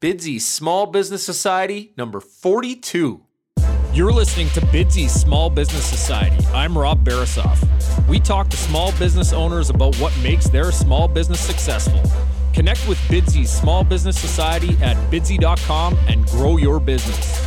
Bidsy Small Business Society, number 42. You're listening to Bidsy's Small Business Society. I'm Rob Barasoff. We talk to small business owners about what makes their small business successful. Connect with Bidsy's Small Business Society at bidsy.com and grow your business.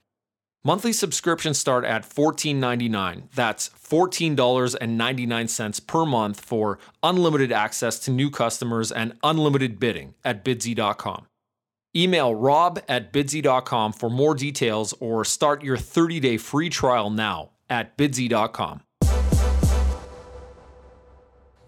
Monthly subscriptions start at $14.99. That's $14.99 per month for unlimited access to new customers and unlimited bidding at bidsy.com. Email rob at bidsy.com for more details or start your 30 day free trial now at bidsy.com.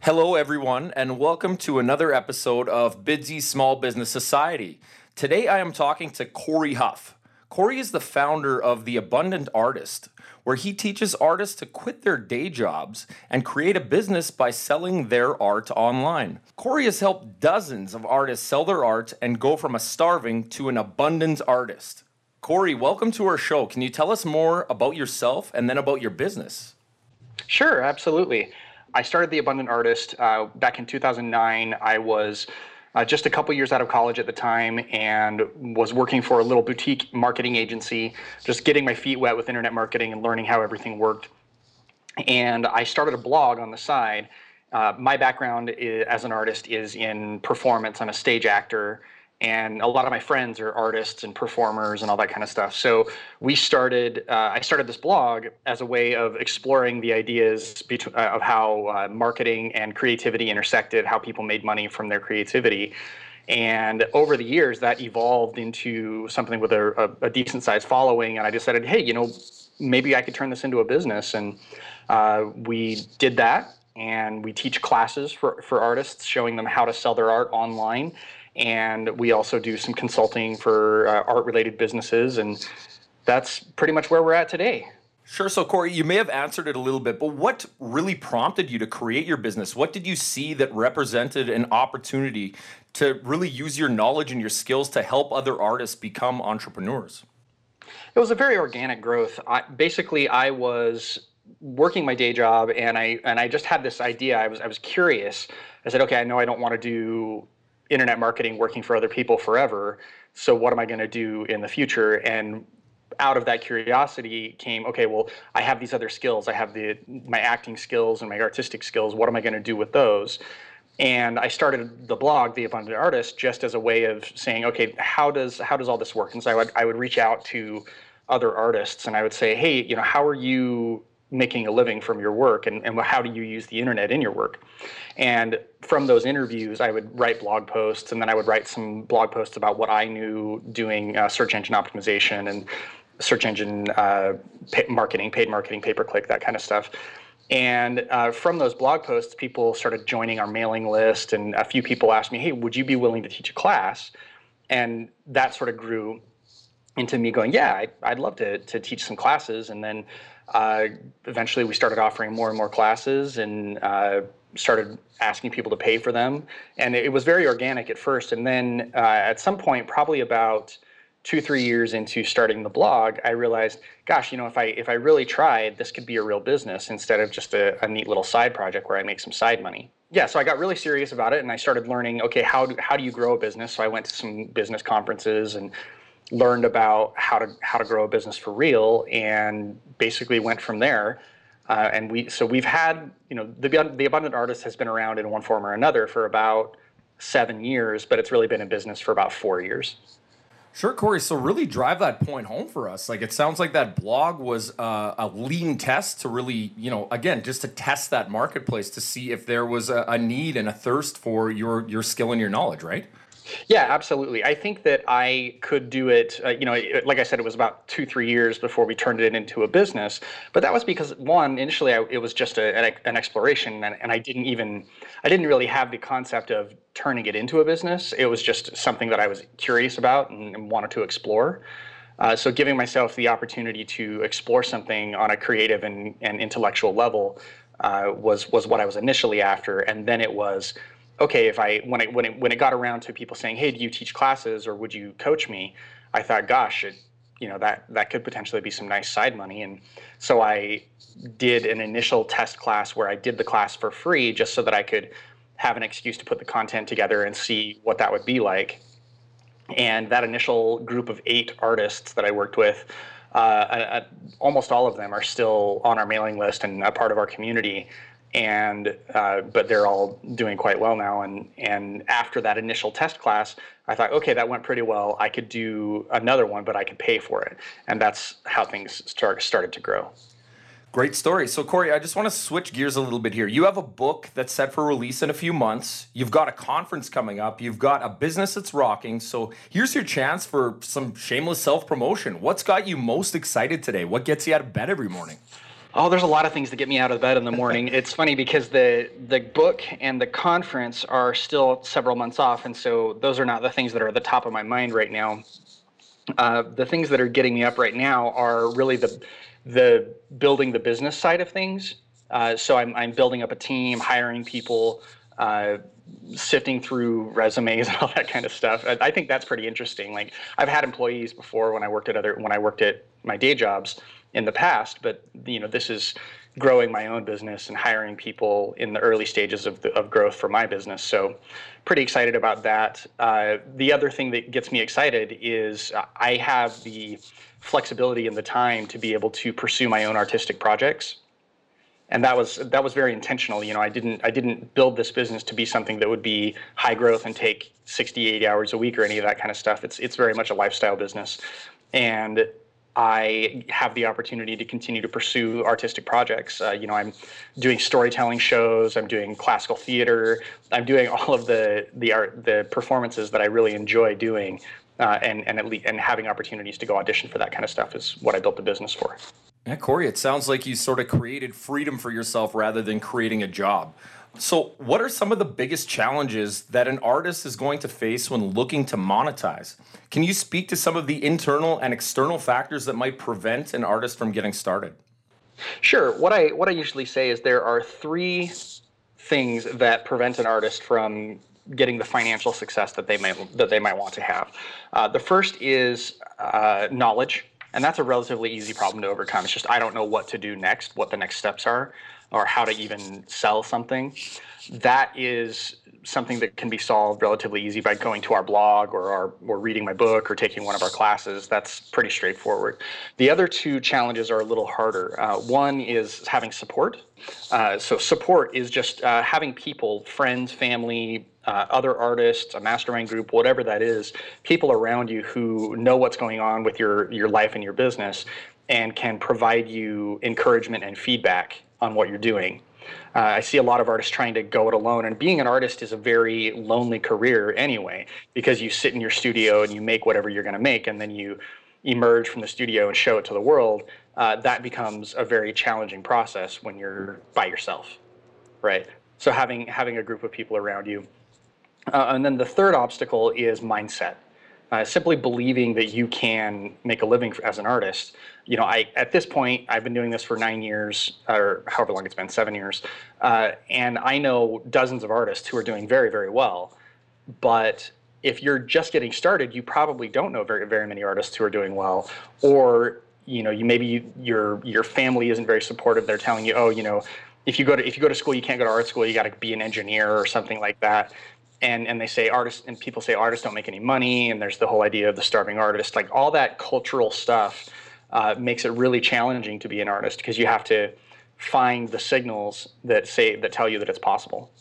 Hello, everyone, and welcome to another episode of Bidsy Small Business Society. Today I am talking to Cory Huff. Cory is the founder of The Abundant Artist, where he teaches artists to quit their day jobs and create a business by selling their art online. Cory has helped dozens of artists sell their art and go from a starving to an abundant artist. Cory, welcome to our show. Can you tell us more about yourself and then about your business? Sure, absolutely. I started The Abundant Artist uh, back in 2009. I was uh, just a couple years out of college at the time and was working for a little boutique marketing agency, just getting my feet wet with internet marketing and learning how everything worked. And I started a blog on the side. Uh, my background is, as an artist is in performance. I'm a stage actor and a lot of my friends are artists and performers and all that kind of stuff. So we started. Uh, I started this blog as a way of exploring the ideas uh, of how uh, marketing and creativity intersected, how people made money from their creativity. And over the years, that evolved into something with a, a, a decent sized following. And I decided, hey, you know, maybe I could turn this into a business. And uh, we did that. And we teach classes for, for artists, showing them how to sell their art online and we also do some consulting for uh, art related businesses and that's pretty much where we're at today Sure. So, Cory, you may have answered it a little bit, but what really prompted you to create your business? What did you see that represented an opportunity to really use your knowledge and your skills to help other artists become entrepreneurs? It was a very organic growth. I, basically, I was working my day job, and I and I just had this idea. I was I was curious. I said, okay, I know I don't want to do internet marketing working for other people forever. So what am I going to do in the future? And out of that curiosity came, okay, well, I have these other skills. I have the my acting skills and my artistic skills. What am I going to do with those? And I started the blog, The Abundant Artist, just as a way of saying, okay, how does how does all this work? And so I would I would reach out to other artists and I would say, hey, you know, how are you making a living from your work and, and how do you use the internet in your work? And from those interviews i would write blog posts and then i would write some blog posts about what i knew doing uh, search engine optimization and search engine uh, marketing paid marketing pay per click that kind of stuff. And uh, from those blog posts people started joining our mailing list and a few people asked me hey would you be willing to teach a class? And that sort of grew into me going yeah i'd, I'd love to, to teach some classes. And then uh, eventually, we started offering more and more classes and uh, started asking people to pay for them. And it was very organic at first. And then uh, at some point, probably about two, three years into starting the blog, I realized, gosh, you know, if I if I really tried, this could be a real business instead of just a, a neat little side project where I make some side money. Yeah, so I got really serious about it, and I started learning. Okay, how do, how do you grow a business? So I went to some business conferences and learned about how to how to grow a business for real, and basically went from there. Uh, and we so we've had you know the the abundant artist has been around in one form or another for about seven years, but it's really been in business for about four years. Sure, Cory. So really drive that point home for us. Like it sounds like that blog was uh, a lean test to really, you know, again, just to test that marketplace to see if there was a, a need and a thirst for your your skill and your knowledge, right? Yeah, absolutely. I think that I could do it. Uh, you know, like I said, it was about two, three years before we turned it into a business. But that was because one, initially, I, it was just a, an, an, exploration, and, and I didn't even, I didn't really have the concept of turning it into a business. It was just something that I was curious about and, and wanted to explore. Uh, so giving myself the opportunity to explore something on a creative and, and intellectual level uh, was was what I was initially after, and then it was okay, if I when it when it when it got around to people saying, "Hey, do you teach classes or would you coach me?" I thought, "Gosh, it, you know that that could potentially be some nice side money." And so I did an initial test class where I did the class for free just so that I could have an excuse to put the content together and see what that would be like. And that initial group of eight artists that I worked with, uh, uh, almost all of them are still on our mailing list and a part of our community and uh, but they're all doing quite well now. And and after that initial test class, I thought, okay, that went pretty well. I could do another one, but I could pay for it, and that's how things start started to grow. Great story. So, Cory, I just want to switch gears a little bit here. You have a book that's set for release in a few months. You've got a conference coming up. You've got a business that's rocking. So, here's your chance for some shameless self promotion. What's got you most excited today? What gets you out of bed every morning? Oh, there's a lot of things that get me out of bed in the morning. it's funny because the the book and the conference are still several months off, and so those are not the things that are at the top of my mind right now. Uh, the things that are getting me up right now are really the the building the business side of things. Uh, so I'm I'm building up a team, hiring people, uh, sifting through resumes and all that kind of stuff. I, I think that's pretty interesting. Like I've had employees before when I worked at other when I worked at my day jobs in the past, but you know this is growing my own business and hiring people in the early stages of, the, of growth for my business. So, pretty excited about that. Uh, the other thing that gets me excited is I have the flexibility and the time to be able to pursue my own artistic projects. And that was that was very intentional. You know, I didn't I didn't build this business to be something that would be high growth and take 60, 80 hours a week or any of that kind of stuff. It's it's very much a lifestyle business. And I have the opportunity to continue to pursue artistic projects. Uh, you know, I'm doing storytelling shows. I'm doing classical theater. I'm doing all of the the art, the performances that I really enjoy doing, uh, and and at least, and having opportunities to go audition for that kind of stuff is what I built the business for. Yeah, Cory, it sounds like you sort of created freedom for yourself rather than creating a job. So, what are some of the biggest challenges that an artist is going to face when looking to monetize? Can you speak to some of the internal and external factors that might prevent an artist from getting started? Sure. What I what I usually say is there are three things that prevent an artist from getting the financial success that they might that they might want to have. Uh, the first is uh, knowledge, and that's a relatively easy problem to overcome. It's just I don't know what to do next, what the next steps are or how to even sell something. That is something that can be solved relatively easy by going to our blog or our, or reading my book or taking one of our classes. That's pretty straightforward. The other two challenges are a little harder. Uh, one is having support. Uh, so support is just uh, having people, friends, family, uh, other artists, a mastermind group, whatever that is, people around you who know what's going on with your your life and your business, and can provide you encouragement and feedback on what you're doing. Uh, I see a lot of artists trying to go it alone, and being an artist is a very lonely career anyway, because you sit in your studio and you make whatever you're going to make, and then you emerge from the studio and show it to the world. Uh, that becomes a very challenging process when you're by yourself, right? So having having a group of people around you, uh, and then the third obstacle is mindset uh, simply believing that you can make a living as an artist. You know, I at this point I've been doing this for nine years or however long it's been, seven years, uh, and I know dozens of artists who are doing very very well. But if you're just getting started, you probably don't know very very many artists who are doing well, or you know, you maybe you, your your family isn't very supportive. They're telling you, oh, you know, if you go to if you go to school, you can't go to art school. You got to be an engineer or something like that and and they say artists and people say artists don't make any money and there's the whole idea of the starving artist like all that cultural stuff uh, makes it really challenging to be an artist because you have to find the signals that say that tell you that it's possible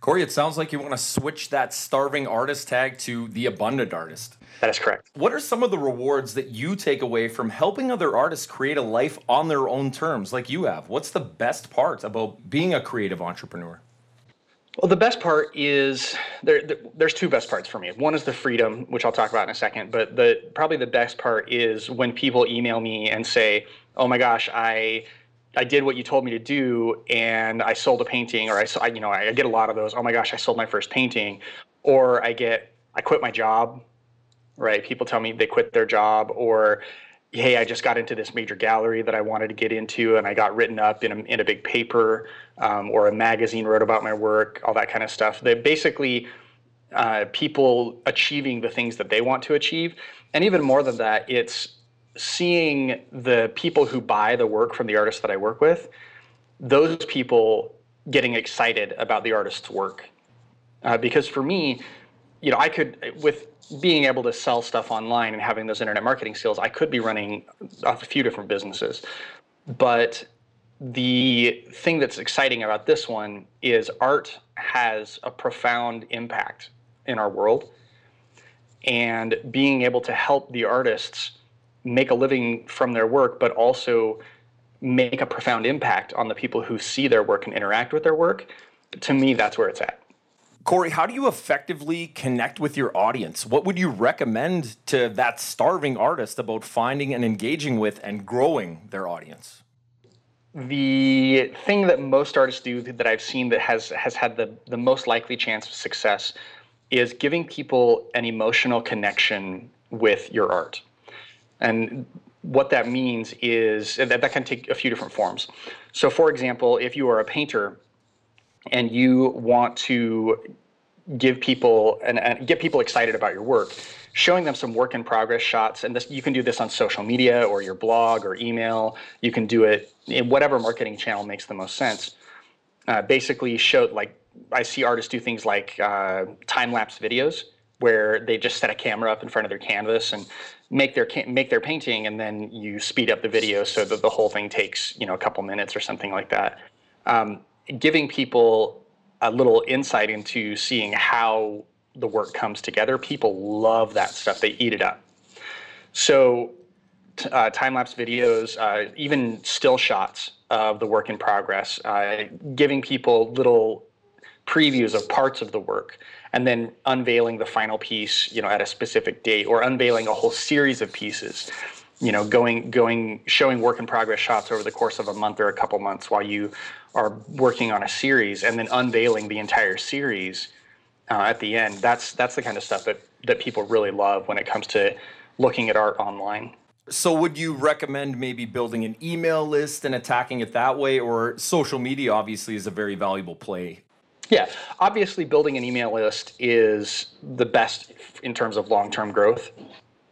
Cory, it sounds like you want to switch that starving artist tag to the abundant artist. That is correct. What are some of the rewards that you take away from helping other artists create a life on their own terms, like you have? What's the best part about being a creative entrepreneur? Well, the best part is there, there's two best parts for me. One is the freedom, which I'll talk about in a second. But the probably the best part is when people email me and say, "Oh my gosh, I I did what you told me to do, and I sold a painting, or I, you know, I get a lot of those. Oh my gosh, I sold my first painting, or I get, I quit my job, right? People tell me they quit their job, or hey, I just got into this major gallery that I wanted to get into, and I got written up in a, in a big paper, um, or a magazine wrote about my work, all that kind of stuff. They basically uh, people achieving the things that they want to achieve, and even more than that, it's seeing the people who buy the work from the artists that I work with, those people getting excited about the artist's work. Uh, because for me, you know, I could, with being able to sell stuff online and having those internet marketing skills, I could be running a few different businesses. But the thing that's exciting about this one is art has a profound impact in our world. And being able to help the artists make a living from their work, but also make a profound impact on the people who see their work and interact with their work, to me, that's where it's at. Cory, how do you effectively connect with your audience? What would you recommend to that starving artist about finding and engaging with and growing their audience? The thing that most artists do that I've seen that has has had the, the most likely chance of success is giving people an emotional connection with your art. And what that means is that that can take a few different forms. So, for example, if you are a painter and you want to give people and, and, get people excited about your work, showing them some work in progress shots, and this you can do this on social media or your blog or email. You can do it in whatever marketing channel makes the most sense. Uh, basically, show like I see artists do things like uh, time lapse videos where they just set a camera up in front of their canvas and make their make their painting and then you speed up the video so that the whole thing takes you know a couple minutes or something like that um, giving people a little insight into seeing how the work comes together people love that stuff they eat it up so uh, time-lapse videos uh, even still shots of the work in progress uh, giving people little previews of parts of the work and then unveiling the final piece, you know, at a specific date, or unveiling a whole series of pieces. You know, going going showing work in progress shots over the course of a month or a couple months while you are working on a series, and then unveiling the entire series uh, at the end. That's that's the kind of stuff that that people really love when it comes to looking at art online. So, would you recommend maybe building an email list and attacking it that way, or social media obviously is a very valuable play yeah, obviously, building an email list is the best in terms of long-term growth.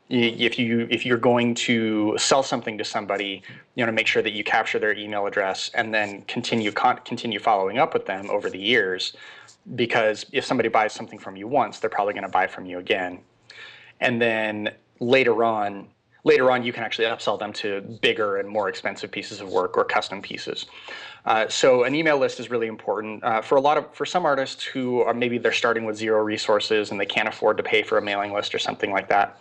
If you if you're going to sell something to somebody, you want to make sure that you capture their email address and then continue con- continue following up with them over the years, because if somebody buys something from you once, they're probably going to buy from you again, and then later on, later on you can actually upsell them to bigger and more expensive pieces of work or custom pieces. Uh, so an email list is really important uh, for a lot of for some artists who are maybe they're starting with zero resources and they can't afford to pay for a mailing list or something like that.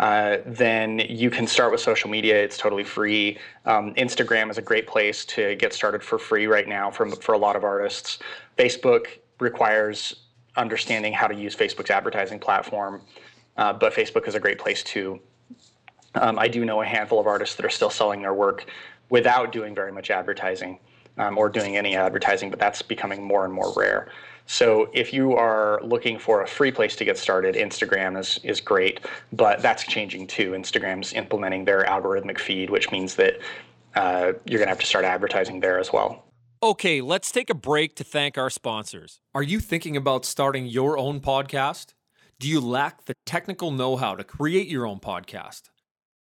Uh, then you can start with social media. It's totally free. Um, Instagram is a great place to get started for free right now for, for a lot of artists. Facebook requires understanding how to use Facebook's advertising platform, uh, but Facebook is a great place too. Um, I do know a handful of artists that are still selling their work without doing very much advertising um, or doing any advertising, but that's becoming more and more rare. So if you are looking for a free place to get started, Instagram is, is great, but that's changing too. Instagram's implementing their algorithmic feed, which means that uh, you're going to have to start advertising there as well. Okay, let's take a break to thank our sponsors. Are you thinking about starting your own podcast? Do you lack the technical know how to create your own podcast?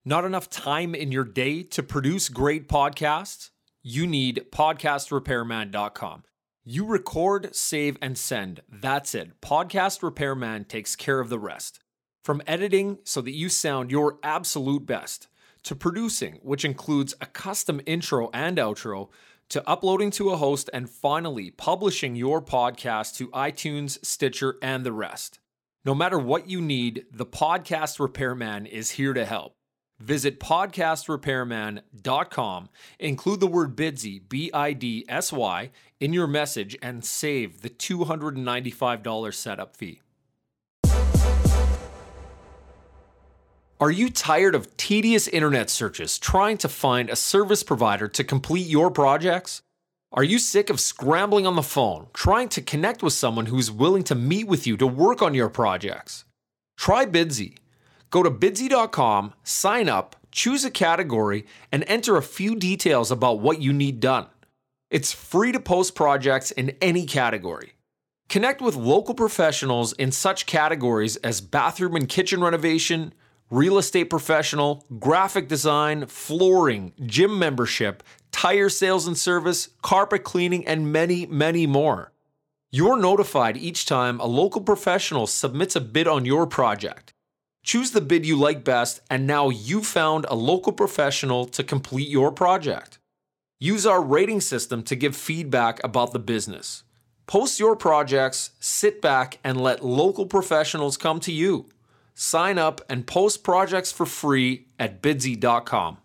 Not enough time in your day to produce great podcasts? You need podcastrepairman.com. You record, save, and send. That's it. Podcast Repairman takes care of the rest. From editing so that you sound your absolute best, to producing, which includes a custom intro and outro, to uploading to a host and finally publishing your podcast to iTunes, Stitcher, and the rest. No matter what you need, the Podcast Repairman is here to help. Visit podcastrepairman.com, include the word Bidsy, B I D S Y, in your message and save the $295 setup fee. Are you tired of tedious internet searches trying to find a service provider to complete your projects? Are you sick of scrambling on the phone trying to connect with someone who's willing to meet with you to work on your projects? Try Bidsy. Go to bidsy.com, sign up, choose a category, and enter a few details about what you need done. It's free to post projects in any category. Connect with local professionals in such categories as bathroom and kitchen renovation real estate professional, graphic design, flooring, gym membership, tire sales and service, carpet cleaning, and many, many more. You're notified each time a local professional submits a bid on your project. Choose the bid you like best, and now you've found a local professional to complete your project. Use our rating system to give feedback about the business. Post your projects, sit back, and let local professionals come to you sign up, and post projects for free at bidsy.com.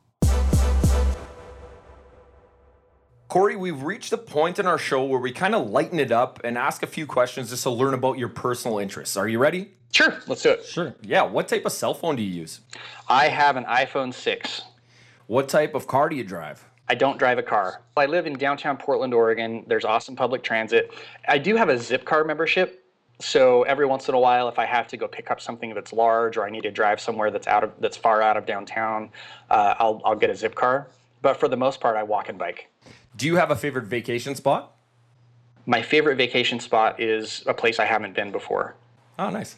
Cory, we've reached a point in our show where we kind of lighten it up and ask a few questions just to learn about your personal interests. Are you ready? Sure, let's do it. Sure. Yeah. What type of cell phone do you use? I have an iPhone 6. What type of car do you drive? I don't drive a car. I live in downtown Portland, Oregon. There's awesome public transit. I do have a Zipcar membership, so every once in a while, if I have to go pick up something that's large or I need to drive somewhere that's out of that's far out of downtown, uh, I'll I'll get a Zipcar. But for the most part, I walk and bike. Do you have a favorite vacation spot? My favorite vacation spot is a place I haven't been before. Oh, nice.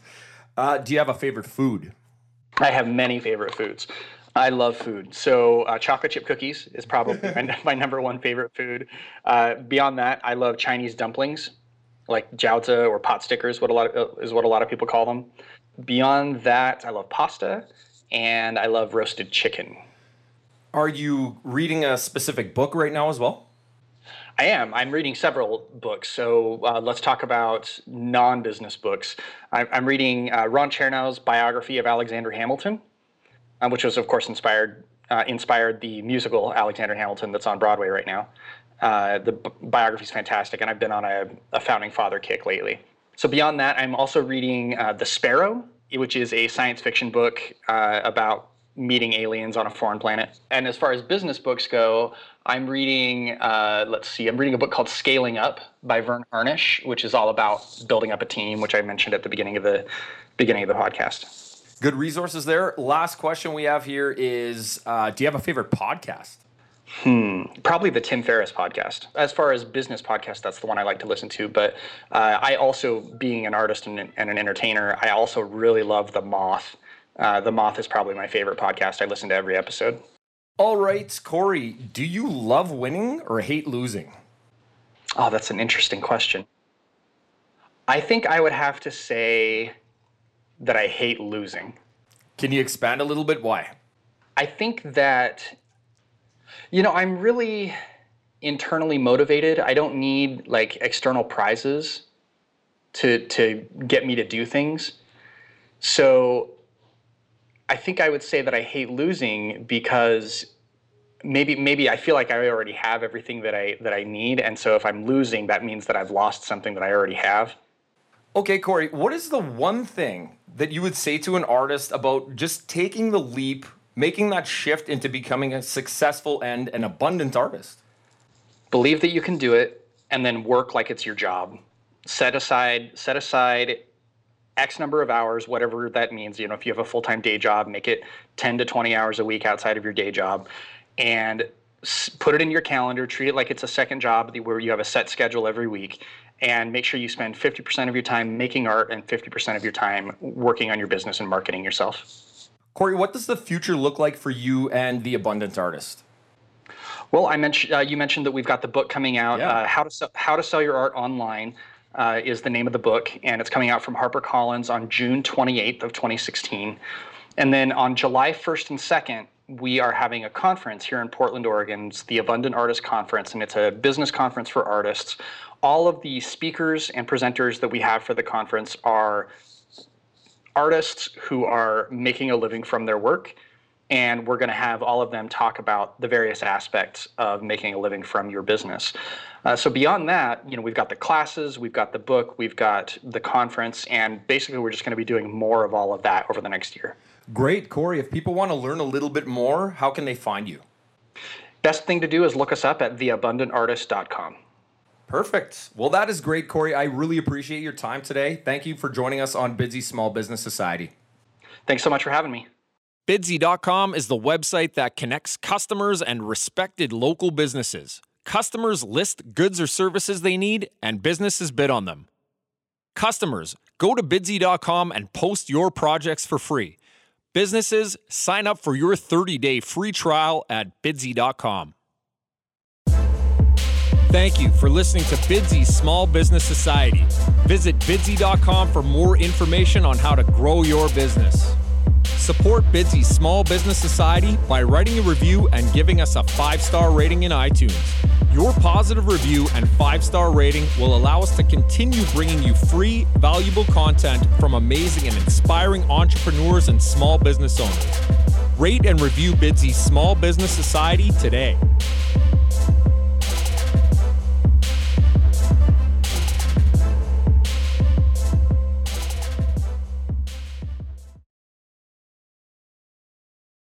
Uh, do you have a favorite food? I have many favorite foods. I love food. So uh, chocolate chip cookies is probably my, my, number one favorite food. Uh, beyond that, I love Chinese dumplings like jiaozi or pot stickers, what a lot of, is what a lot of people call them. Beyond that, I love pasta and I love roasted chicken. Are you reading a specific book right now as well? I am. I'm reading several books. So uh, let's talk about non business books. I, am reading uh, Ron Chernow's biography of Alexander Hamilton, uh, which was, of course, inspired. Uh, inspired the musical Alexander Hamilton that's on Broadway right now. Uh, the biography is fantastic, and I've been on a, a, founding father kick lately. So beyond that, I'm also reading uh, The Sparrow, which is a science fiction book about meeting aliens on a foreign planet. And as far as business books go, I'm reading, uh, let's see, I'm reading a book called Scaling Up by Verne Harnish, which is all about building up a team, which I mentioned at the beginning of the beginning of the podcast. Good resources there. Last question we have here is: uh, Do you have a favorite podcast? Hmm, probably the Tim Ferriss podcast. As far as business podcast, that's the one I like to listen to. But uh, I also, being an artist and, and, an entertainer, I also really love The Moth. Uh, the Moth is probably my favorite podcast. I listen to every episode. All right, Cory, do you love winning or hate losing? Oh, that's an interesting question. I think I would have to say that I hate losing. Can you expand a little bit? Why? I think that you know, I'm really internally motivated. I don't need like external prizes to to get me to do things. So I think I would say that I hate losing because maybe maybe I feel like I already have everything that I that I need and so if I'm losing that means that I've lost something that I already have. Okay, Cory, what is the one thing that you would say to an artist about just taking the leap making that shift into becoming a successful and an abundant artist? Believe that you can do it and then work like it's your job. Set aside set aside X number of hours, whatever that means. You know, if you have a full time day job, make it 10 to 20 hours a week outside of your day job and put it in your calendar. Treat it like it's a second job where you have a set schedule every week. And make sure you spend 50% of your time making art and 50% of your time working on your business and marketing yourself. Cory, what does the future look like for you and the Abundant Artist? Well, I mentioned uh, you mentioned that we've got the book coming out. Yeah. Uh, how to sell, how to sell your art online uh, is the name of the book, and it's coming out from HarperCollins on June 28th of 2016. And then on July 1st and 2nd, we are having a conference here in Portland, Oregon. It's the Abundant Artist Conference, and it's a business conference for artists. All of the speakers and presenters that we have for the conference are artists who are making a living from their work. And we're going to have all of them talk about the various aspects of making a living from your business. Uh, so beyond that, you know, we've got the classes, we've got the book, we've got the conference, and basically we're just going to be doing more of all of that over the next year. Great, Cory. If people want to learn a little bit more, how can they find you? Best thing to do is look us up at theabundantartist.com. Perfect. Well, that is great, Cory. I really appreciate your time today. Thank you for joining us on Bidsy Small Business Society. Thanks so much for having me. Bidsy.com is the website that connects customers and respected local businesses. Customers list goods or services they need, and businesses bid on them. Customers, go to bidsy.com and post your projects for free. Businesses, sign up for your 30 day free trial at bidsy.com. Thank you for listening to Bidsy Small Business Society. Visit bidsy.com for more information on how to grow your business. Support Bidsy Small Business Society by writing a review and giving us a five star rating in iTunes. Your positive review and five star rating will allow us to continue bringing you free, valuable content from amazing and inspiring entrepreneurs and small business owners. Rate and review Bidsy Small Business Society today.